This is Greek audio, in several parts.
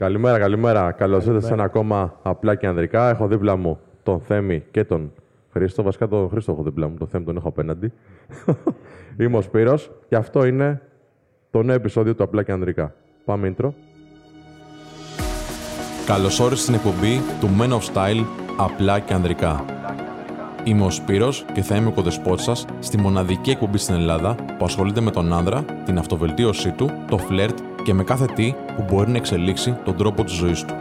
Καλημέρα, καλημέρα. Καλώς ήρθατε σε ένα ακόμα απλά και ανδρικά. Έχω δίπλα μου τον Θέμη και τον Χρήστο. Βασικά τον Χρήστο έχω δίπλα μου, τον Θέμη τον έχω απέναντι. Είμαι ο Σπύρος και αυτό είναι το νέο επεισόδιο του Απλά και Ανδρικά. Πάμε intro. Καλώς όρισες στην εκπομπή του Men of Style απλά και ανδρικά. Είμαι ο Σπύρος και θα είμαι ο κοδεσπότης σας στη μοναδική εκπομπή στην Ελλάδα που ασχολείται με τον άνδρα, την αυτοβελτίωσή του, το φλερτ και με κάθε τι που μπορεί να εξελίξει τον τρόπο της ζωής του.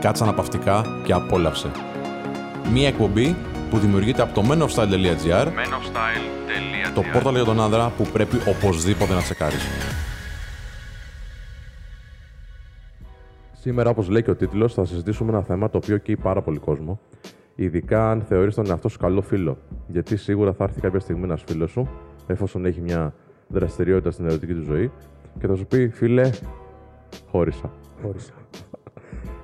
Κάτσε αναπαυτικά και απόλαυσε. Μία εκπομπή που δημιουργείται από το menofstyle.gr το πόρταλ για τον άνδρα που πρέπει οπωσδήποτε να τσεκάρεις. Σήμερα, όπως λέει και ο τίτλος, θα συζητήσουμε ένα θέμα το οποίο καίει πάρα πολύ κόσμο. Ειδικά αν θεωρείς τον εαυτό σου καλό φίλο. Γιατί σίγουρα θα έρθει κάποια στιγμή ένας φίλος σου, εφόσον έχει μια δραστηριότητα στην ερωτική του ζωή, και θα σου πει: Φίλε, χώρισα. Χώρισα.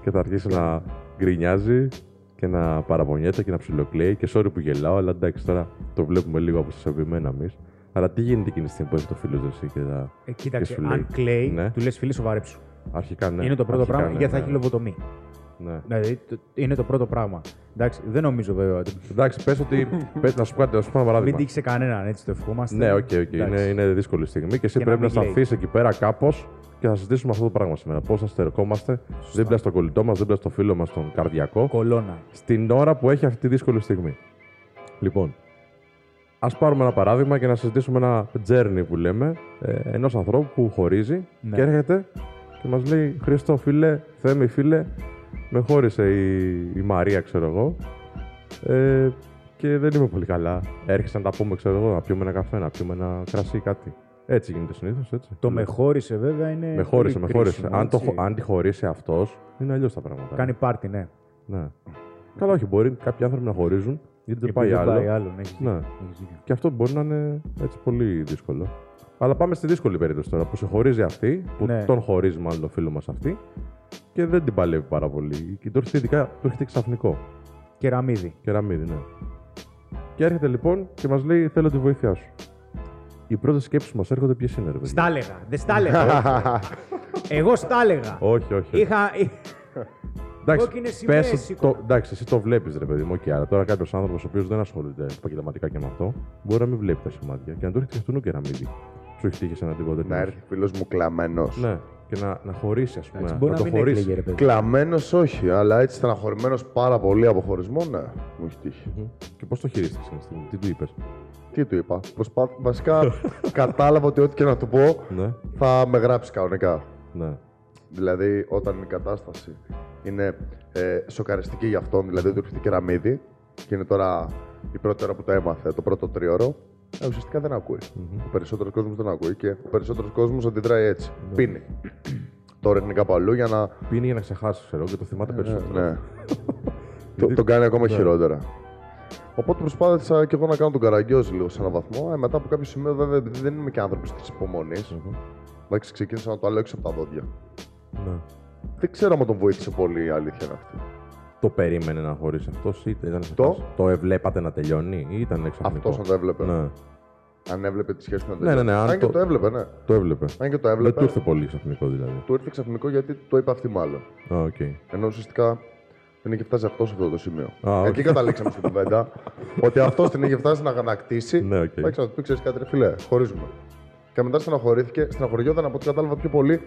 Και θα αρχίσει να γκρινιάζει και να παραπονιέται και να ψιλοκλαίει. Και sorry που γελάω, αλλά εντάξει, τώρα το βλέπουμε λίγο αποστασιοποιημένα εμείς. Αλλά τι γίνεται εκείνη τη στιγμή που έχει το φίλος σου εσύ και, θα... Ε, κοίταξε, και σου λέει. αν κλαίει, Ναι. του λες φίλε, σοβαρέψου. Αρχικά ναι. είναι το πρώτο Αρχικά, πράγμα, ναι, γιατί θα ναι. έχει λοβοτομή. Ναι. Δηλαδή, το- είναι το πρώτο πράγμα. Εντάξει, δεν νομίζω βέβαια ότι. Εντάξει, πες ότι. πες, να σου πω κάτι, να σου πω ένα Μην παράδειγμα. τύχει σε κανέναν, έτσι το ευχόμαστε. Ναι, OK, OK. Εντάξει. Είναι, είναι δύσκολη στιγμή και εσύ Και να πρέπει να μην κλαίει. σταθεί εκεί πέρα κάπως και θα συζητήσουμε αυτό το πράγμα σήμερα. Πώς θα στερεκόμαστε δίπλα στο κολλητό μας, δίπλα στο φίλο μας, τον καρδιακό, Κολόνα. στην ώρα που έχει αυτή τη δύσκολη στιγμή. Λοιπόν, ας πάρουμε ένα παράδειγμα και να συζητήσουμε ένα journey που λέμε ε, ενός ανθρώπου που χωρίζει Ναι. και έρχεται και μας λέει: Χρήστο, φίλε, Θέμη, φίλε, με χώρισε η, η Μαρία, ξέρω εγώ. Ε, και δεν είμαι πολύ καλά. Έρχεσαι να τα πούμε, ξέρω εγώ, να πιούμε ένα καφέ, να πιούμε ένα κρασί, κάτι. Έτσι γίνεται συνήθως, έτσι. Το με χώρισε βέβαια είναι. με χώρισε, με πολύ χώρισε. κρίσιμο, Αν, το, έτσι. χω- αν τη χωρίσει αυτός, είναι αλλιώς τα πράγματα. Κάνει πάρτι, ναι. Ναι. Καλά, όχι, μπορεί κάποιοι άνθρωποι να χωρίζουν γιατί δεν Επειδή πάει άλλο. πάει άλλο. Ναι, έχεις Ναι. δίκιο, έχεις δίκιο. Και αυτό μπορεί να είναι έτσι πολύ δύσκολο. Αλλά πάμε στη δύσκολη περίπτωση τώρα που σε χωρίζει αυτή, που Ναι. τον χωρίζει μάλλον το φίλο μας αυτή και δεν την παλεύει πάρα πολύ. Και του έρχεται ειδικά του έρχεται ξαφνικό. Κεραμίδι. Κεραμίδι, ναι. Και έρχεται λοιπόν και μας λέει: Θέλω τη βοήθειά σου. Οι πρώτες σκέψεις που μας έρχονται ποιες είναι, ρε παιδιά. Στα έλεγα. Δεν στα έλεγα. Εγώ στα έλεγα. Όχι, όχι. Είχα. Εντάξει, κόκκινες πες σημαίες το, σήκωνα. εντάξει, εσύ το βλέπεις, ρε παιδί μου, και άρα τώρα κάποιος άνθρωπος ο οποίος δεν ασχολείται επαγγελματικά και με αυτό, μπορεί να μην βλέπει τα σημάδια και να του έρχεται αυτού κεραμίδι. Σου έχει τύχει σε ένα τίποτα Να τέτοιο. έρθει φίλος μου κλαμμένος. Ναι, και να, να χωρίσει, ας πούμε. Εντάξει, να Μπορεί να το μην χωρίσει. έκλαιγε, ρε παιδί. Κλαμμένος όχι, αλλά έτσι στεναχωρημένος πάρα πολύ από χωρισμό, ναι, μου έχει τύχει. Μμμ. Και πώς το χειρίστηκες αυτή τη στιγμή, τι του είπες; Τι του είπα. Προσπάθ... Βασικά κατάλαβα ότι ό,τι και να του πω Ναι, θα με γράψει κανονικά. ναι. Δηλαδή, όταν η κατάσταση είναι ε, σοκαριστική για αυτόν, δηλαδή του έρχεται κεραμίδι και είναι τώρα η πρώτη ώρα που το έμαθε, το πρώτο τριώρο, ε, ουσιαστικά δεν ακούει. Ο περισσότερος κόσμος δεν ακούει και ο περισσότερος κόσμος αντιδράει έτσι. Πίνει. τώρα είναι κάπου αλλού για να. Πίνει για να ξεχάσει, ξέρω και το θυμάται περισσότερο. Ναι. το, τον κάνει ακόμα χειρότερα. Οπότε προσπάθησα και εγώ να κάνω τον καραγκιόζη λίγο σε έναν βαθμό. Ε, μετά από κάποιο σημείο, βέβαια, επειδή δεν είμαι και άνθρωπος της υπομονής, Μμμ. εντάξει, ξεκίνησα να το αλέξω από τα δόντια. Ναι. Δεν ξέρω αν τον βοήθησε πολύ η αλήθεια είναι αυτή. Το περίμενε να χωρίσει αυτός ή ήταν σε Το; φάση- Το εβλέπατε να τελειώνει ή ήταν ξαφνικό; Αυτός αν το έβλεπε. Ναι, Αν έβλεπε τη σχέση του Ναι, ναι, ναι, αν Αν και το- το έβλεπε, ναι. το έβλεπε. Αν και το Δεν έβλεπε. του ήρθε πολύ ξαφνικό δηλαδή. Του ήρθε ξαφνικό γιατί το είπε αυτή μάλλον. Α, οκ. Ενώ ουσιαστικά δεν είχε φτάσει αυτός σε αυτό το σημείο. Α, οκ. Εκεί καταλήξαμε στην κουβέντα. ότι αυτός την είχε φτάσει να ανακτήσει. Ναι, οκ. Εντάξει, να του πει: Ξέρεις κάτι, ρε φίλε, χωρίζουμε. Και μετά στεναχωρήθηκε. Στεναχωριόταν από ό,τι κατάλαβα πιο πολύ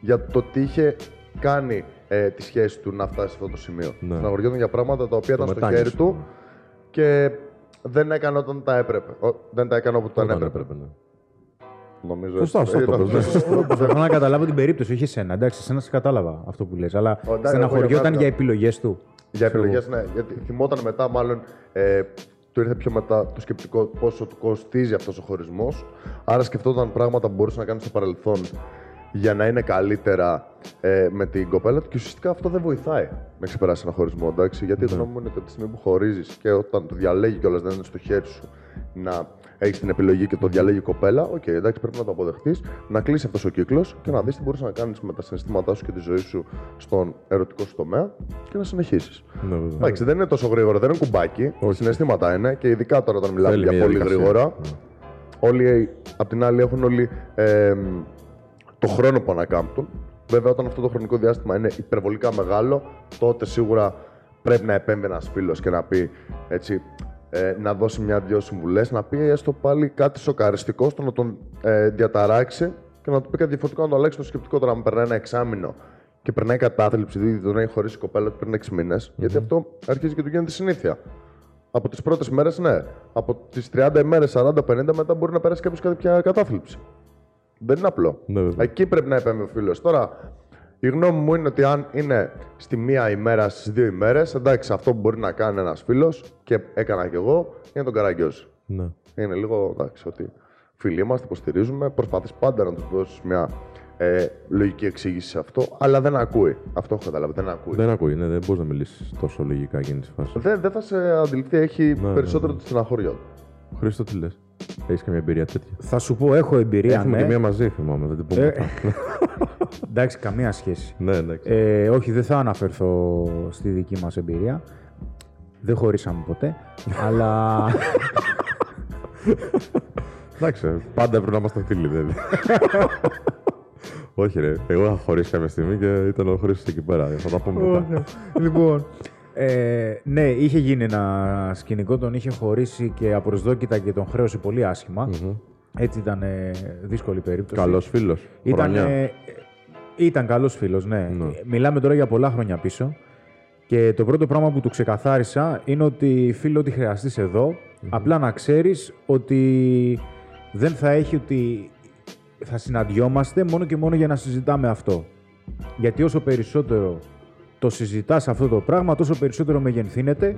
για το τι είχε κάνει ε, τη σχέση του να φτάσει σε αυτό το σημείο. Ναι. Στεναχωριόταν για πράγματα τα οποία Το ήταν στο μετάνιωσε, χέρι του ναι. και δεν έκανε όταν τα έπρεπε. Ο- δεν τα έκανε όπου τα Όταν έπρεπε. έπρεπε, ναι. Νομίζω Σωστά, έτσι. σωστά το Ήταν- πες, ναι. Προσπαθώ να καταλάβω την περίπτωση, όχι εσένα. Εντάξει, εσένα σε κατάλαβα αυτό που λες. Αλλά εντάξει, εγώ στεναχωριόταν για για επιλογές του. Για Ξέρω επιλογές, ναι. Γιατί θυμόταν μετά, μάλλον ε, του ήρθε πιο μετά το σκεπτικό πόσο του κοστίζει αυτός ο χωρισμός. Άρα σκεφτόταν πράγματα που μπορούσε να κάνει στο παρελθόν για να είναι καλύτερα ε, με την κοπέλα του και ουσιαστικά αυτό δεν βοηθάει να ξεπεράσει ένα χωρισμό. Εντάξει, γιατί η γνώμη μου είναι ότι από τη στιγμή που χωρίζεις και όταν το διαλέγει κιόλας δεν είναι στο χέρι σου να έχεις την επιλογή και το διαλέγει η κοπέλα, οκ, εντάξει, πρέπει να το αποδεχτείς, να κλείσει αυτός ο κύκλος και να δεις τι μπορείς να κάνεις με τα συναισθήματά σου και τη ζωή σου στον ερωτικό σου τομέα και να συνεχίσεις. Ναι, βέβαια. Εντάξει, δεν είναι τόσο γρήγορο, δεν είναι κουμπάκι. Όχι. Συναισθήματα είναι και ειδικά τώρα όταν μιλάμε Θέλει για μια πολύ διαδικασία. γρήγορα. Ναι. Όλοι, απ' την άλλη, έχουν όλοι ε, το χρόνο που ανακάμπτουν. Βέβαια, όταν αυτό το χρονικό διάστημα είναι υπερβολικά μεγάλο, τότε σίγουρα πρέπει να επέμβει ένας φίλος και να πει έτσι, ε, να δώσει μια-δυο συμβουλές, να πει έστω πάλι κάτι σοκαριστικό, στο να τον ε, διαταράξει και να του πει κάτι διαφορετικό, να το αλλάξει το σκεπτικό. Τώρα, αν περνάει ένα εξάμεινο και περνάει κατάθλιψη, δηλαδή τον έχει χωρίσει η κοπέλα του πριν 6 μήνες, γιατί αυτό αρχίζει και του γίνεται συνήθεια. Από τις πρώτες μέρες, ναι. Από τις 30 ημέρες, 40-50 μετά μπορεί να περάσει κάποιος κάποια κατάθλιψη. Δεν είναι απλό. Ναι, βέβαια. Εκεί πρέπει να επέμβει ο φίλος. Τώρα, η γνώμη μου είναι ότι αν είναι στη μία ημέρα, στις δύο ημέρες, εντάξει, αυτό που μπορεί να κάνει ένας φίλος και έκανα κι εγώ, είναι να τον καραγκιόζει. Ναι. Είναι λίγο εντάξει, ότι φίλοι είμαστε, υποστηρίζουμε, προσπαθείς πάντα να του δώσεις μια ε, λογική εξήγηση σε αυτό, αλλά δεν ακούει. Αυτό έχω καταλάβει, δεν ακούει. Δεν ακούει, ναι, δεν μπορείς να μιλήσεις τόσο λογικά εκείνη τη φάση. Δεν, δεν θα σε αντιληφθεί, έχει Ναι, περισσότερο ναι, τη στεναχώρια του. Χρήστο, τι λες; Έχεις καμία εμπειρία τέτοια; Θα σου πω, έχω εμπειρία. Έχουμε ναι. και μία μαζί, θυμάμαι, δεν την πούμε. Ε, μετά. Εντάξει, καμία σχέση. ναι, εντάξει. Ε, όχι, δεν θα αναφερθώ στη δική μας εμπειρία. Δεν χωρίσαμε ποτέ. αλλά Εντάξει, πάντα έπρεπε να είμαστε φίλοι, δηλαδή. Όχι, ρε. Εγώ είχα χωρίσει κάποια στιγμή και ήταν ο Χρήστος εκεί πέρα. Θα τα πούμε μετά. λοιπόν. Ε, ναι, είχε γίνει ένα σκηνικό, τον είχε χωρίσει και απροσδόκητα και τον χρέωσε πολύ άσχημα. Έτσι ήταν ε, δύσκολη περίπτωση. Καλός φίλος. Ήταν, ε, ήταν καλός φίλος, ναι. Ναι. Μιλάμε τώρα για πολλά χρόνια πίσω. Και το πρώτο πράγμα που του ξεκαθάρισα είναι ότι φίλο ότι χρειαστείς εδώ, απλά να ξέρεις ότι δεν θα έχει ότι θα συναντιόμαστε μόνο και μόνο για να συζητάμε αυτό. Γιατί όσο περισσότερο το συζητάς αυτό το πράγμα, τόσο περισσότερο μεγενθύνεται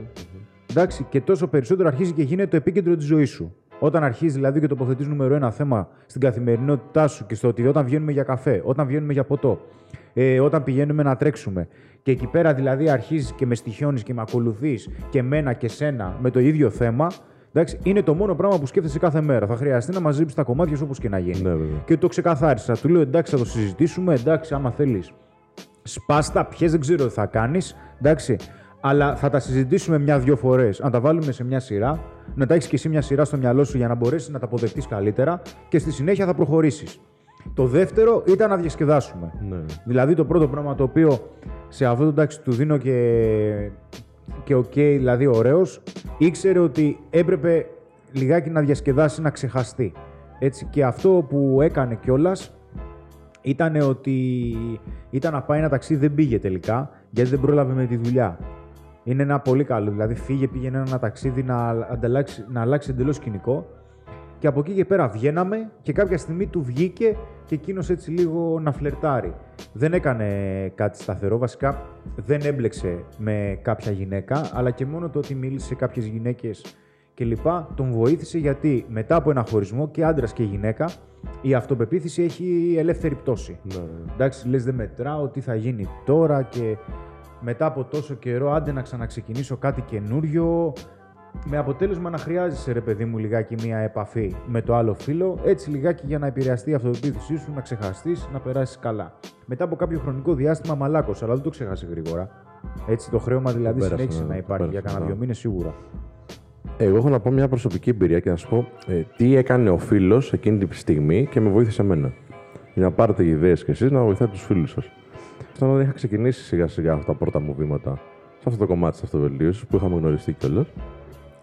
εντάξει, και τόσο περισσότερο αρχίζει και γίνεται το επίκεντρο της ζωής σου. Όταν αρχίζει δηλαδή και τοποθετείς νούμερο ένα θέμα στην καθημερινότητά σου και στο ότι όταν βγαίνουμε για καφέ, όταν βγαίνουμε για ποτό, ε, όταν πηγαίνουμε να τρέξουμε και εκεί πέρα δηλαδή αρχίζεις και με στοιχιώνεις και με ακολουθείς και μένα και σένα με το ίδιο θέμα, εντάξει, είναι το μόνο πράγμα που σκέφτεσαι κάθε μέρα. Θα χρειαστεί να μαζέψεις τα κομμάτια σου όπως και να γίνει. Ναι, βέβαια. Και το ξεκαθάρισα. Του λέω εντάξει, θα το συζητήσουμε. Εντάξει, άμα θέλεις. Σπάσ' τα, πιες δεν ξέρω τι θα κάνεις. Εντάξει. Αλλά θα τα συζητήσουμε μια-δυο φορές. Αν τα βάλουμε σε μια σειρά, να τα έχεις και εσύ μια σειρά στο μυαλό σου για να μπορέσεις να τα αποδεχτείς καλύτερα και στη συνέχεια θα προχωρήσεις. Το δεύτερο ήταν να διασκεδάσουμε. Ναι. Δηλαδή το πρώτο πράγμα το οποίο σε αυτό το εντάξει του δίνω και, και οκ, δηλαδή ωραίος, ήξερε ότι έπρεπε λιγάκι να διασκεδάσει, να ξεχαστεί. Έτσι, και αυτό που έκανε κιόλας ήταν ότι ήταν να πάει ένα ταξίδι, δεν πήγε τελικά, γιατί δεν πρόλαβε με τη δουλειά. Είναι ένα πολύ καλό. Δηλαδή, φύγε, πήγαινε ένα ταξίδι να, ανταλλάξει, να αλλάξει εντελώς σκηνικό. Και από εκεί και πέρα βγαίναμε και κάποια στιγμή του βγήκε και εκείνος έτσι λίγο να φλερτάρει. Δεν έκανε κάτι σταθερό, βασικά δεν έμπλεξε με κάποια γυναίκα, αλλά και μόνο το ότι μίλησε σε κάποιες γυναίκες και λοιπά τον βοήθησε γιατί μετά από ένα χωρισμό και άντρας και γυναίκα η αυτοπεποίθηση έχει ελεύθερη πτώση. Ναι, ναι. Εντάξει, λες δεν μετράω, τι θα γίνει τώρα και μετά από τόσο καιρό άντε να ξαναξεκινήσω κάτι καινούριο με αποτέλεσμα να χρειάζεσαι ρε παιδί μου λιγάκι μία επαφή με το άλλο φίλο έτσι λιγάκι για να επηρεαστεί η αυτοπεποίθησή σου, να ξεχαστείς, να περάσεις καλά. Μετά από κάποιο χρονικό διάστημα μαλάκος, αλλά δεν το ξεχάσει γρήγορα. Έτσι το χρέωμα δηλαδή πέρασε, συνέχισε ναι, να το υπάρχει για πέρασε, κανένα ναι. δύο μήνες σίγουρα. Εγώ έχω να πω μια προσωπική εμπειρία και να σου πω ε, τι έκανε ο φίλος εκείνη τη στιγμή και με βοήθησε εμένα. Για να πάρετε ιδέες κι εσείς να βοηθάτε τους φίλους σας. Όταν είχα ξεκινήσει σιγά σιγά αυτά τα πρώτα μου βήματα σε αυτό το κομμάτι της αυτοβελτίωσης που είχαμε γνωριστεί κιόλας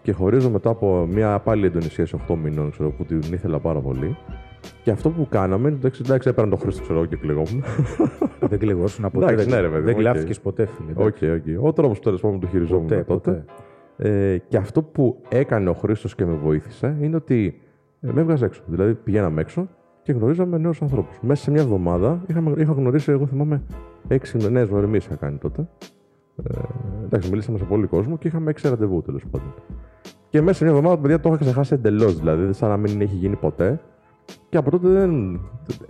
και χωρίζω μετά από μια πάλι έντονη σχέση 8 μηνών ξέρω, που την ήθελα πάρα πολύ. Και αυτό που κάναμε, εντάξει, εντάξει έπαιρνα τον Χρήστο ξέρω εγώ και κλαιγόμουν. δεν κλαιγόσουν από Εντάξει, ποτέ. ναι, δεν- ρε παιδί δεν μου, κλάφτηκε οκ. ποτέ, φίλε. Οκ, εντάξει. οκ. Ο τρόπος που τέλος πάντων του χειριζόμουν Ποτέ, τότε. Ποτέ. Ε, και αυτό που έκανε ο Χρήστος και με βοήθησε είναι ότι ε, με έβγαζε έξω. Δηλαδή πηγαίναμε έξω και γνωρίζαμε νέους ανθρώπους. Μέσα σε μια εβδομάδα είχαμε, είχα γνωρίσει, εγώ θυμάμαι, έξι νέε γνωριμίες είχα κάνει τότε. Ε, εντάξει, μιλήσαμε σε πολύ κόσμο και είχαμε έξι ραντεβού τέλος πάντων. Και μέσα σε μια εβδομάδα, παιδιά, το είχα ξεχάσει εντελώς. Δηλαδή, σαν να μην έχει γίνει ποτέ. Και από τότε δεν.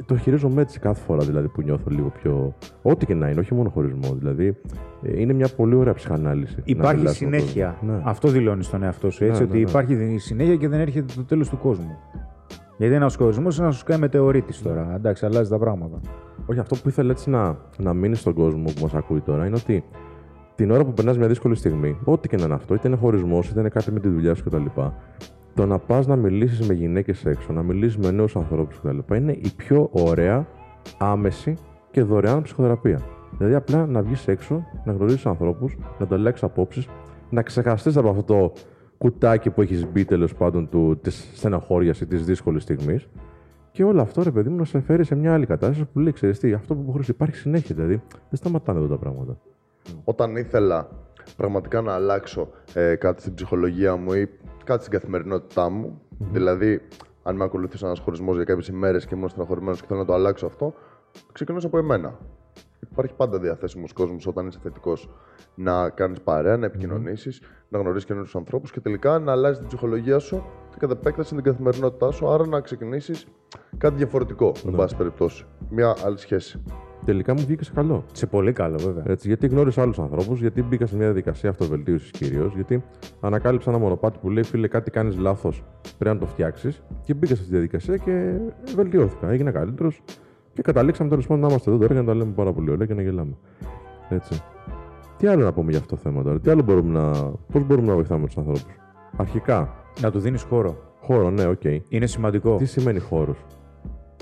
Το χειρίζομαι έτσι κάθε φορά δηλαδή, που νιώθω λίγο πιο. Ό,τι και να είναι, όχι μόνο χωρισμό. Δηλαδή, ε, είναι μια πολύ ωραία ψυχανάλυση. να Υπάρχει μιλάς με τον συνέχεια. κόσμο. Ναι. Αυτό δηλώνεις στον εαυτό σου. Έτσι, Ναι, ναι, ότι ναι. υπάρχει συνέχεια και δεν έρχεται το τέλος του κόσμου. Γιατί ένας χωρισμός είναι να σου κάνει μετεωρίτης τώρα. Εντάξει, αλλάζει τα πράγματα. Όχι, αυτό που ήθελα έτσι να, να μείνει στον κόσμο που μας ακούει τώρα είναι ότι την ώρα που περνάς μια δύσκολη στιγμή, ό,τι και να είναι αυτό, είτε είναι χωρισμός, είτε είναι κάτι με τη δουλειά σου κτλ. Το να πας να μιλήσεις με γυναίκες έξω, να μιλήσεις με νέους ανθρώπους κτλ. είναι η πιο ωραία, άμεση και δωρεάν ψυχοθεραπεία. Δηλαδή απλά να βγεις έξω, να γνωρίσει ανθρώπους, να ανταλλάξει απόψεις, να ξεχαστείς από αυτό το κουτάκι που έχεις μπει τέλος πάντων της στεναχώρια ή της δύσκολης στιγμής. Και όλο αυτό, ρε παιδί μου, να σε φέρει σε μια άλλη κατάσταση που λέει: Ξέρεις τι, αυτό που χρειάζεται υπάρχει συνέχεια. Δηλαδή δεν σταματάνε εδώ τα πράγματα. Όταν ήθελα πραγματικά να αλλάξω ε, κάτι στην ψυχολογία μου ή κάτι στην καθημερινότητά μου, δηλαδή αν με ακολουθήσει ένας χωρισμός για κάποιες ημέρες και ήμουν στεναχωρημένο και θέλω να το αλλάξω αυτό, ξεκινήσω από εμένα. Υπάρχει πάντα διαθέσιμος κόσμος όταν είσαι θετικός να κάνεις παρέα, να επικοινωνήσεις, να γνωρίσει καινούριους ανθρώπους και τελικά να αλλάζεις την ψυχολογία σου και κατ' επέκταση την καθημερινότητά σου. Άρα να ξεκινήσεις κάτι διαφορετικό, με πάση περιπτώσει. Μια άλλη σχέση. Τελικά μου βγήκε σε καλό. Σε πολύ καλό, βέβαια. Έτσι, γιατί γνώρισα άλλους ανθρώπους, γιατί μπήκα σε μια διαδικασία αυτοβελτίωσης κυρίως, γιατί ανακάλυψα ένα μονοπάτι που λέει: Φίλε, κάτι κάνεις λάθος, πρέπει να το φτιάξεις. Και μπήκα σε αυτή τη διαδικασία και βελτιώθηκα. Έγινα καλύτερος και καταλήξαμε τέλος πάντων να είμαστε εδώ τώρα και να τα λέμε πάρα πολύ ωραία και να γελάμε. Έτσι. Τι άλλο να πούμε για αυτό το θέμα τώρα, τι άλλο μπορούμε να. Πώς μπορούμε να βοηθάμε τους ανθρώπους. Αρχικά. Να του δίνεις χώρο. Χώρο, ναι, OK. Okay. Είναι σημαντικό. Τι σημαίνει χώρος;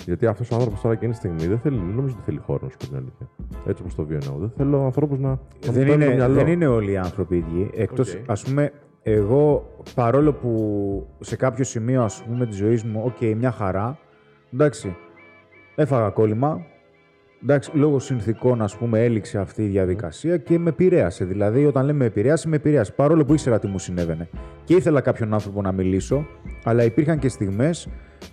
Γιατί αυτός ο άνθρωπος τώρα εκείνη τη στιγμή δεν θέλει, νομίζω ότι θέλει χώρο, να σου πω την αλήθεια. Έτσι όπως το βιώνω. Δεν θέλω ανθρώπους να. δεν, είναι, δεν είναι όλοι οι άνθρωποι ίδιοι. Εκτός, okay. ας πούμε, εγώ παρόλο που σε κάποιο σημείο ας πούμε, της ζωής μου, OK, okay, μια χαρά. Εντάξει, έφαγα κόλλημα. Εντάξει, λόγω συνθηκών, ας πούμε, έληξε αυτή η διαδικασία και με επηρέασε. Δηλαδή, όταν λέμε με επηρέασε, με επηρέασε. Παρόλο που ήξερα τι μου συνέβαινε. Και ήθελα κάποιον άνθρωπο να μιλήσω, αλλά υπήρχαν και στιγμές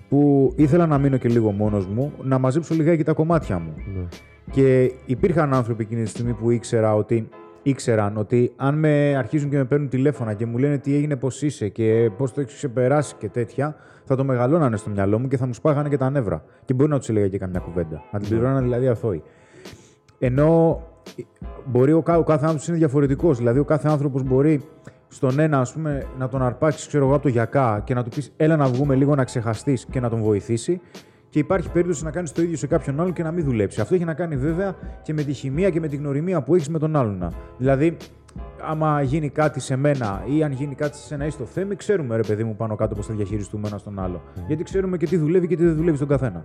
που ήθελα να μείνω και λίγο μόνος μου, να μαζέψω λιγάκι τα κομμάτια μου. Ναι. Και υπήρχαν άνθρωποι εκείνη τη στιγμή που ήξερα ότι ήξεραν ότι αν με αρχίζουν και με παίρνουν τηλέφωνα και μου λένε τι έγινε, πώς είσαι και πώς το έχεις ξεπεράσει και τέτοια, θα το μεγαλώνανε στο μυαλό μου και θα μου σπάγανε και τα νεύρα. Και μπορεί να τους έλεγα και καμιά κουβέντα. Να την ναι. πληρώνανε δηλαδή αθώοι. Ενώ μπορεί ο, κάθε άνθρωπος είναι διαφορετικός. Δηλαδή, ο κάθε άνθρωπος μπορεί στον ένα, ας πούμε, να τον αρπάξεις ξέρω εγώ, από το γιακά και να του πεις: Έλα να βγούμε λίγο να ξεχαστείς και να τον βοηθήσει. Και υπάρχει περίπτωση να κάνεις το ίδιο σε κάποιον άλλον και να μην δουλέψει. Αυτό έχει να κάνει βέβαια και με τη χημεία και με τη γνωριμία που έχεις με τον άλλον. Δηλαδή, άμα γίνει κάτι σε μένα ή αν γίνει κάτι σε ένα ή στο θέμα, ξέρουμε ρε παιδί μου πάνω κάτω πώς θα διαχειριστούμε ένα τον άλλο. Γιατί ξέρουμε και τι δουλεύει και τι δεν δουλεύει στον καθένα.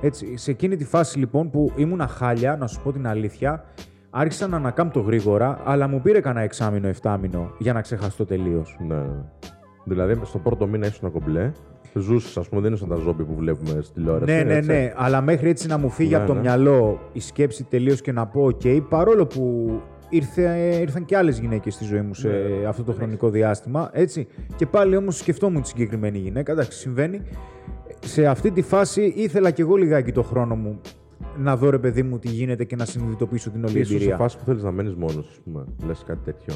Έτσι, σε εκείνη τη φάση λοιπόν που ήμουν χάλια, να σου πω την αλήθεια, άρχισα να ανακάμπτω γρήγορα, αλλά μου πήρε κανένα εξάμηνο, εφτάμηνο για να ξεχαστώ τελείως. Ναι. Δηλαδή, στο πρώτο μήνα ήσουν κομπλέ. Ζούσες, ας πούμε, δεν ήσουν τα ζόμπι που βλέπουμε στη τηλεόραση. Ναι, ναι, έτσι. ναι. Αλλά μέχρι έτσι να μου φύγει ναι, από το ναι. μυαλό η σκέψη τελείως και να πω: OK, παρόλο που ήρθε, ήρθαν και άλλες γυναίκες στη ζωή μου σε ναι, αυτό το χρονικό διάστημα. Έτσι. Και πάλι όμως σκεφτόμουν τη συγκεκριμένη γυναίκα. Εντάξει, συμβαίνει. Σε αυτή τη φάση ήθελα κι εγώ λιγάκι το χρόνο μου να δω ρε παιδί μου τι γίνεται και να συνειδητοποιήσω την όλη εμπειρία. Ίσως σε φάση που θέλεις να μένεις μόνος, ας πούμε. Λες κάτι τέτοιο.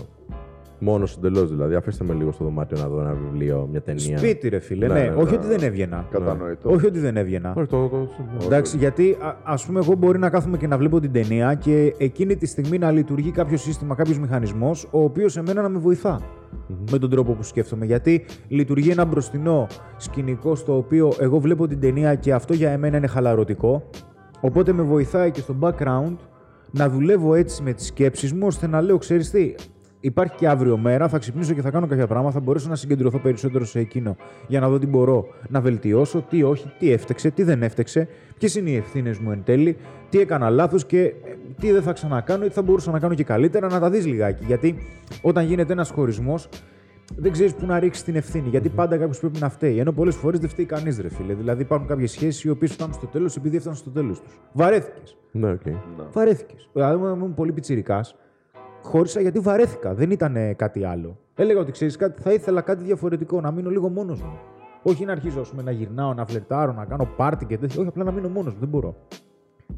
Μόνος εντελώς δηλαδή. Αφήστε με λίγο στο δωμάτιο να δω ένα βιβλίο, μια ταινία. Σπίτι, ρε φίλε. Ναι, ναι, ναι όχι ναι, ότι δεν έβγαινα. Κατανοητό. Όχι ότι δεν έβγαινα. Όχι, το, το, Εντάξει, γιατί α πούμε, εγώ μπορεί να κάθομαι και να βλέπω την ταινία και εκείνη τη στιγμή να λειτουργεί κάποιο σύστημα, κάποιος μηχανισμός, ο οποίος εμένα να με βοηθά mm-hmm. με τον τρόπο που σκέφτομαι. Γιατί λειτουργεί ένα μπροστινό σκηνικό στο οποίο εγώ βλέπω την ταινία και αυτό για εμένα είναι χαλαρωτικό. Οπότε με βοηθάει και στο background να δουλεύω έτσι με τις σκέψεις μου, ώστε να λέω, ξέρεις τι, υπάρχει και αύριο μέρα, θα ξυπνήσω και θα κάνω κάποια πράγματα, θα μπορέσω να συγκεντρωθώ περισσότερο σε εκείνο για να δω τι μπορώ να βελτιώσω, τι όχι, τι έφτεξε, τι δεν έφτεξε, ποιες είναι οι ευθύνες μου εν τέλει, τι έκανα λάθος και ε, τι δεν θα ξανακάνω ή τι θα μπορούσα να κάνω και καλύτερα, να τα δεις λιγάκι. Γιατί όταν γίνεται ένας χωρισμός, δεν ξέρεις πού να ρίξεις την ευθύνη. Γιατί πάντα κάποιος πρέπει να φταίει. Ενώ πολλές φορές δεν φταίει κανείς, ρε φίλε. Δηλαδή υπάρχουν κάποιες σχέσεις οι οποίες φτάνουν στο τέλος επειδή έφταναν στο τέλος τους. Βαρέθηκες. Ναι, okay. Βαρέθηκες. Δηλαδή, ήμουν πολύ πιτσυρικά. Χώρισα γιατί βαρέθηκα. Δεν ήταν κάτι άλλο. Έλεγα ότι ξέρεις κάτι, θα ήθελα κάτι διαφορετικό, να μείνω λίγο μόνος μου. Όχι να αρχίζω πούμε, να γυρνάω, να φλερτάρω, να κάνω πάρτι και τέτοια. Όχι, απλά να μείνω μόνος μου. Δεν μπορώ.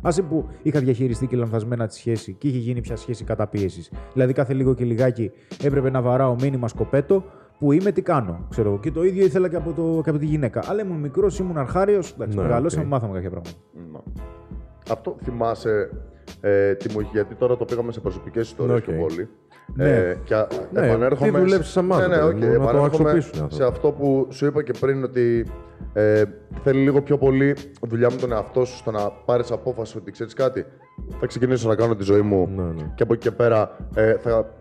Άσε που είχα διαχειριστεί και λανθασμένα τη σχέση και είχε γίνει πια σχέση καταπίεσης. Δηλαδή κάθε λίγο και λιγάκι έπρεπε να βαράω μήνυμα σκοπέτο που είμαι, τι κάνω. Ξέρω. Και το ίδιο ήθελα και από, το, και από τη γυναίκα. Αλλά ήμουν μικρός, ήμουν αρχάριος. Εντάξει, ναι, μεγαλώσαμε, okay. μάθαμε κάποια πράγματα. Ναι. Αυτό θυμάσαι, ε, Τίμω, γιατί τώρα το πήγαμε σε προσωπικές ιστορίες okay. πιο πολύ. Ναι. Ε, και ναι, επανέρχομαι. Τι δουλεύει σε εμά, ναι, ναι, okay, να το αξιοποιήσουν Σε αυτό που σου είπα και πριν, ότι ε, θέλει λίγο πιο πολύ δουλειά με τον εαυτό σου στο να πάρεις απόφαση ότι ξέρεις κάτι. Θα ξεκινήσω να κάνω τη ζωή μου ναι, ναι. και από εκεί και πέρα ε, θα.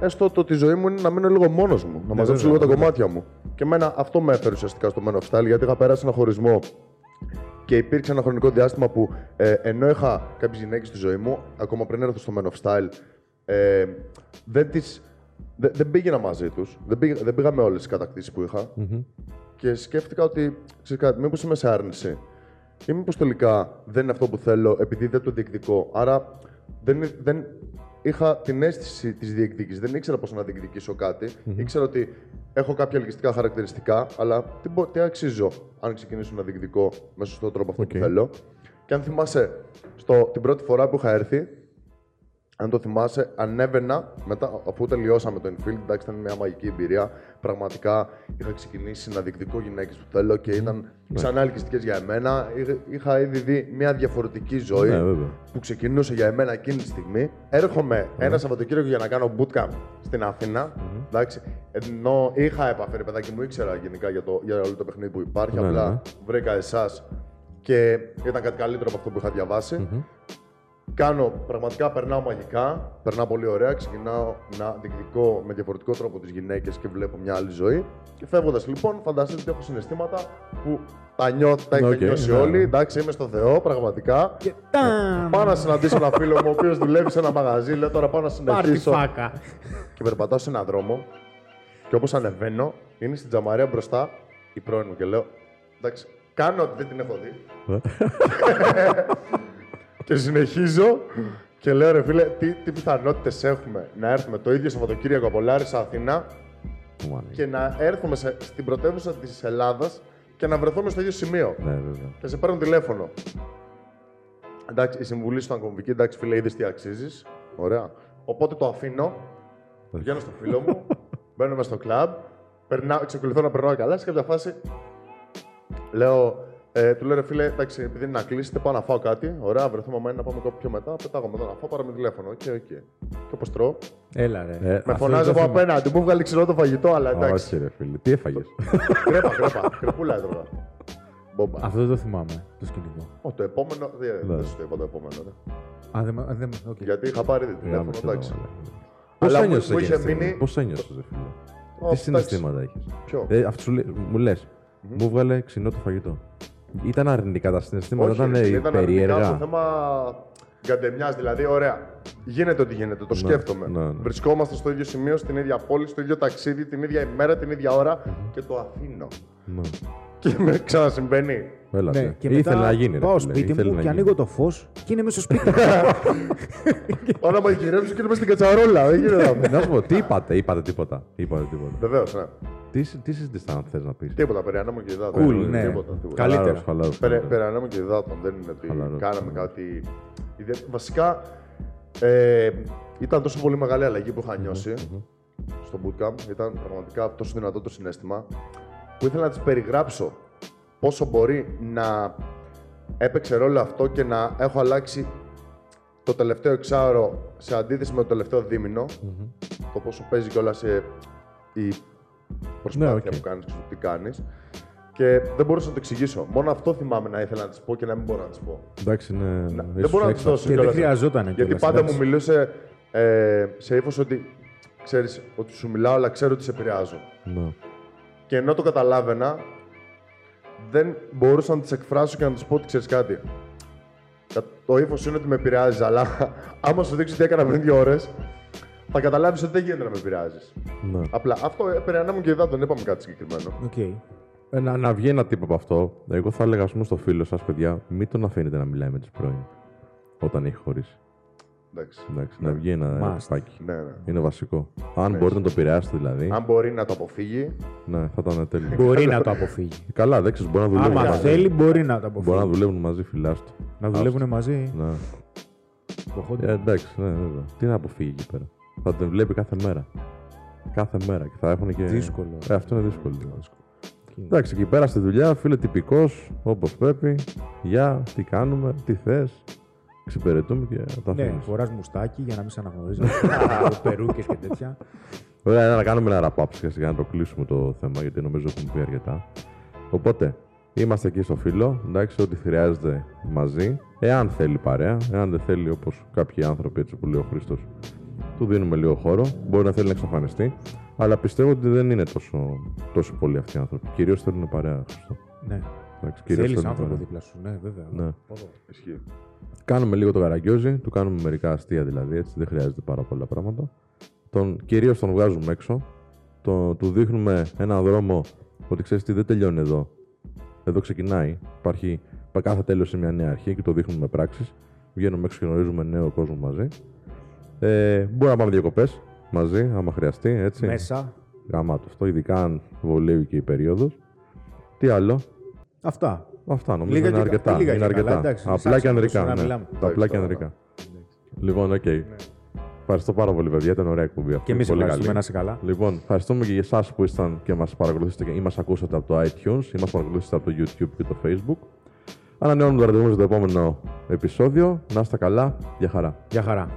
Έστω το ότι η ζωή μου είναι να μείνω λίγο μόνος μου, να ναι, μαζέψω λίγο τα κομμάτια μου. Και εμένα αυτό με έφερε ουσιαστικά στο Men of Style, γιατί είχα περάσει ένα χωρισμό Και υπήρξε ένα χρονικό διάστημα που ε, ενώ είχα κάποιες γυναίκες στη ζωή μου, ακόμα πριν έρθω στο Men of Style, ε, δεν, τις, δεν, δεν πήγαινα μαζί τους. Δεν, πήγα, δεν πήγα με όλες τις κατακτήσεις που είχα. Και σκέφτηκα ότι, ξέρεις κάτι, μήπως είμαι σε άρνηση. Ή μήπως τελικά δεν είναι αυτό που θέλω επειδή δεν το διεκδικώ. Άρα δεν, δεν είχα την αίσθηση της διεκδίκησης. Δεν ήξερα πώς να διεκδικήσω κάτι. Ήξερα ότι έχω κάποια ελκυστικά χαρακτηριστικά, αλλά τι, μπο- τι αξίζω αν ξεκινήσω να διεκδικώ με σωστό τρόπο αυτό Οκ. που θέλω. Και αν θυμάσαι, στο, την πρώτη φορά που είχα έρθει, αν το θυμάσαι, ανέβαινα μετά, αφού τελειώσαμε το infield. Εντάξει, ήταν μια μαγική εμπειρία. Πραγματικά είχα ξεκινήσει να διεκδικώ γυναίκες που θέλω και ήταν ξανά ελκυστικές για εμένα. Είχα, είχα ήδη δει μια διαφορετική ζωή Ναι, βέβαια. που ξεκινούσε για εμένα εκείνη τη στιγμή. Έρχομαι ένα Σαββατοκύριακο για να κάνω bootcamp στην Αθήνα Εντάξει, ενώ είχα επαφή, ρε παιδάκι μου, ήξερα γενικά για, το, για όλο το παιχνίδι που υπάρχει. Ναι, απλά ναι, ναι. βρήκα εσάς και ήταν κάτι καλύτερο από αυτό που είχα διαβάσει. Κάνω, πραγματικά περνάω μαγικά, περνάω πολύ ωραία, ξεκινάω να διεκδικώ με διαφορετικό τρόπο τις γυναίκες και βλέπω μια άλλη ζωή. Και φεύγοντας λοιπόν, φανταστείτε ότι έχω συναισθήματα που τα νιώθω, τα έχετε Οκ, νιώσει ναι. όλοι. Εντάξει, είμαι στο Θεό, πραγματικά. Και τάμ! Πάω να συναντήσω ένα φίλο μου, ο οποίος δουλεύει σε ένα μαγαζί, λέω τώρα πάω να Πάρ' τη συνεχίσω. φάκα. Και περπατάω σε έναν δρόμο και όπως ανεβαίνω, είναι στην τζαμαρία μπροστά η πρώην μου και λέω, εντάξει, κάνω ότι δεν την έχω δει. Και συνεχίζω και λέω ρε φίλε, τι, τι πιθανότητες έχουμε να έρθουμε το ίδιο Σαββατοκύριακο από Λάρισα Αθήνα Μάνα. και να έρθουμε σε- στην πρωτεύουσα της Ελλάδας και να βρεθούμε στο ίδιο σημείο. Ναι, βέβαια. Και σε παίρνουν τηλέφωνο. Εντάξει, η συμβουλή σου ήταν κομβική. Εντάξει, φίλε, είδες τι αξίζεις. Ωραία. Οπότε το αφήνω. Βγαίνω στο φίλο μου, μπαίνω μες στο κλαμπ, περνάω, εξακολουθώ να περνάω καλά. Σε κάποια φάση λέω, ε, του λέω ρε φίλε, εντάξει, επειδή είναι να κλείσετε, πάω να φάω κάτι. Ωραία, βρεθούμε μαζί να πάμε κάπου πιο μετά. Πετάγομαι να φάω, πάρε με τηλέφωνο. OK, OK. Και όπως τρώω, Έλα ρε. Ε, με αυτό φωνάζει δεν από το θυμάμαι. απέναντι. Μου 'βγαλε ξινό το φαγητό, αλλά εντάξει. Όχι, ρε φίλε. Τι έφαγες; κρέπα, κρέπα. Κρεπούλα έτρωγα. Μπόμπα. Αυτό δεν το θυμάμαι, το σκηνικό. Ω, το επόμενο. Δεν Ναι. δεν σου το είπα το επόμενο. Ρε. Α, δεν... α, δεν... οκ. Γιατί είχα πάρει ήδη τηλέφωνο, εντάξει. Πώ Αλλά μου- ένιωσες μου εκείνη είχε τη στιγμή, μείνει- Πώς ένιωσες, ρε φίλε; Ω, Τι συναισθήματα έχεις; Ποιο; Ε, αυτό σου λέει, μου λες, μου 'βγαλε ξινό το φαγητό. Ήταν αρνητικά τα συναισθήματα, Όχι, ήταν, ρε, ε, ήταν αρνητικά περίεργα. το θέμα γκαντεμιάς, δηλαδή, ωραία. Γίνεται ό,τι γίνεται, το σκέφτομαι. ναι, ναι. Βρισκόμαστε στο ίδιο σημείο, στην ίδια πόλη, στο ίδιο ταξίδι, την ίδια ημέρα, την ίδια ώρα και το αφήνω. Ναι. Και με ξανασυμβαίνει. Έλα, Ναι, ναι. και Ήθελε μετά να γίνει. ρε πάω φίλε, σπίτι ήθελε μου να και γίνει. ανοίγω το φως και είναι μέσα στο σπίτι. Όλα μας γυρέψω και είμαι στην κατσαρόλα. Δεν γίνεται. Να σου πω, τι είπατε, είπατε τίποτα. Είπατε τίποτα. Βεβαίως, ναι. Τι, τι συζητήσατε, αν θες να πεις. Τίποτα, περί ανέμου και υδάτων. Cool, ναι. Τίποτα, τίποτα. Καλύτερα. Περί, περί ανέμου και υδάτων. Δεν είναι ότι Χαλαρός. κάναμε κάτι. ιδε- Βασικά, ε, ήταν τόσο πολύ μεγάλη αλλαγή που είχα νιώσει στο bootcamp. Ήταν πραγματικά τόσο δυνατό το συναίσθημα που ήθελα να της περιγράψω πόσο μπορεί να έπαιξε ρόλο αυτό και να έχω αλλάξει το τελευταίο εξάωρο σε αντίθεση με το τελευταίο δίμηνο. Το πόσο παίζει κιόλας σε η προσπάθεια Ναι, οκ. που κάνεις και στο τι κάνεις. Και δεν μπορούσα να το εξηγήσω. Μόνο αυτό θυμάμαι να ήθελα να της πω και να μην μπορώ να της πω. Εντάξει, ναι. Να- ίσως δεν μπορώ να τη έξω. δώσω. Και δεν κιόλας. χρειαζόταν Γιατί κιόλας, πάντα εντάξει. μου μιλούσε ε, σε ύφος ότι ξέρεις ότι σου μιλάω, αλλά ξέρω ότι σε επηρεάζω. Ναι. Και ενώ το καταλάβαινα, δεν μπορούσα να τη εκφράσω και να τη πω ότι ξέρεις κάτι. Κα- Το ύφος είναι ότι με επηρεάζει, αλλά άμα σου δείξω τι έκανα πριν δύο ώρες, θα καταλάβεις ότι δεν γίνεται να με επηρεάζεις. ναι. Απλά αυτό έπαιρνε μου και εδώ, δεν είπαμε κάτι συγκεκριμένο. Οκ. Ε, να, να βγει ένα tip από αυτό, εγώ θα έλεγα ας πούμε, στο φίλο σας, παιδιά, μην τον αφήνετε να μιλάει με την πρώην. Όταν έχει χωρίσει. Εντάξει. Εντάξει, να βγει ένα Must. ρεπάκι. Ναι, ναι. Είναι βασικό. Αν μπορείτε να το επηρεάσετε δηλαδή, Αν μπορεί να το αποφύγει, ναι, θα ήταν τέλειο. Μπορεί να το αποφύγει. Καλά, δεν ξέρεις, μπορεί να δουλεύουν Άμα μαζί. θέλει, μπορεί να το Μπορεί να αποφύγει. δουλεύουν μαζί, φιλά του. Να δουλεύουν μαζί. Ναι. Προχώνται. Ε, εντάξει, ναι, βέβαια. Τι να αποφύγει εκεί πέρα. Θα τον βλέπει κάθε μέρα. Κάθε μέρα και θα έχουν και. Δύσκολο. Ε, αυτό είναι δύσκολο. Εντάξει, εκεί πέρα στη δουλειά, φίλε τυπικός, όπως πρέπει. Γεια, τι κάνουμε, τι θες. Εξυπηρετούμε και τα Ναι, αφήνεις. φοράς μουστάκι για να μην σε αναγνωρίζει. Περούκες και τέτοια. Ωραία, να κάνουμε ένα wrap-up σιγά σιγά να το κλείσουμε το θέμα, γιατί νομίζω έχουμε πει αρκετά. Οπότε, είμαστε εκεί στο φίλο, εντάξει, ό,τι χρειάζεται μαζί. Εάν θέλει παρέα, εάν δεν θέλει όπως κάποιοι άνθρωποι, έτσι που λέει ο Χρήστος, του δίνουμε λίγο χώρο. Μπορεί να θέλει να εξαφανιστεί. Αλλά πιστεύω ότι δεν είναι τόσο, τόσο πολλοί αυτοί οι άνθρωποι. Κυρίως θέλουν παρέα, Χριστό. Ναι. Εντάξει, κυρίως Θέλεις στον άνθρωπο Ιβάνο. δίπλα σου. Ναι, βέβαια. Ναι. Ισχύει. Κάνουμε λίγο το καραγκιόζι, του κάνουμε μερικά αστεία δηλαδή, έτσι δεν χρειάζεται πάρα πολλά πράγματα. Τον, κυρίως τον βγάζουμε έξω, το, του δείχνουμε ένα δρόμο ότι ξέρεις τι δεν τελειώνει εδώ. Εδώ ξεκινάει. Υπάρχει πα- κάθε τέλος σε μια νέα αρχή και το δείχνουμε με πράξεις. Βγαίνουμε έξω και γνωρίζουμε νέο κόσμο μαζί. Ε, μπορεί να πάμε διακοπές μαζί, άμα χρειαστεί, έτσι. Μέσα. Γαμάτο αυτό, ειδικά αν βολεύει και η περίοδος. Τι άλλο, Αυτά. Αυτά νομίζω Λίγα είναι και- αρκετά. λίγα είναι και καλά, αρκετά. εντάξει, Απλά σάξαμε και ανδρικά. τόσο να Ναι. μιλάμε. Τα απλά και Εντάξει, ανδρικά. Λοιπόν, οκ. Ευχαριστώ πάρα πολύ, παιδιά. Ήταν ωραία εκπομπή αυτή. Και εμείς Πολύ ευχαριστούμε καλή. να είσαι καλά. Λοιπόν, ευχαριστούμε και για εσάς που ήσταν και μας παρακολουθήσατε και ή μας ακούσατε από το iTunes ή μας παρακολουθήσατε από το YouTube και το Facebook. Ανανεώνουμε το ραντεβού μας στο επόμενο επεισόδιο. Να είστε καλά. Γεια χαρά. Γεια χαρά.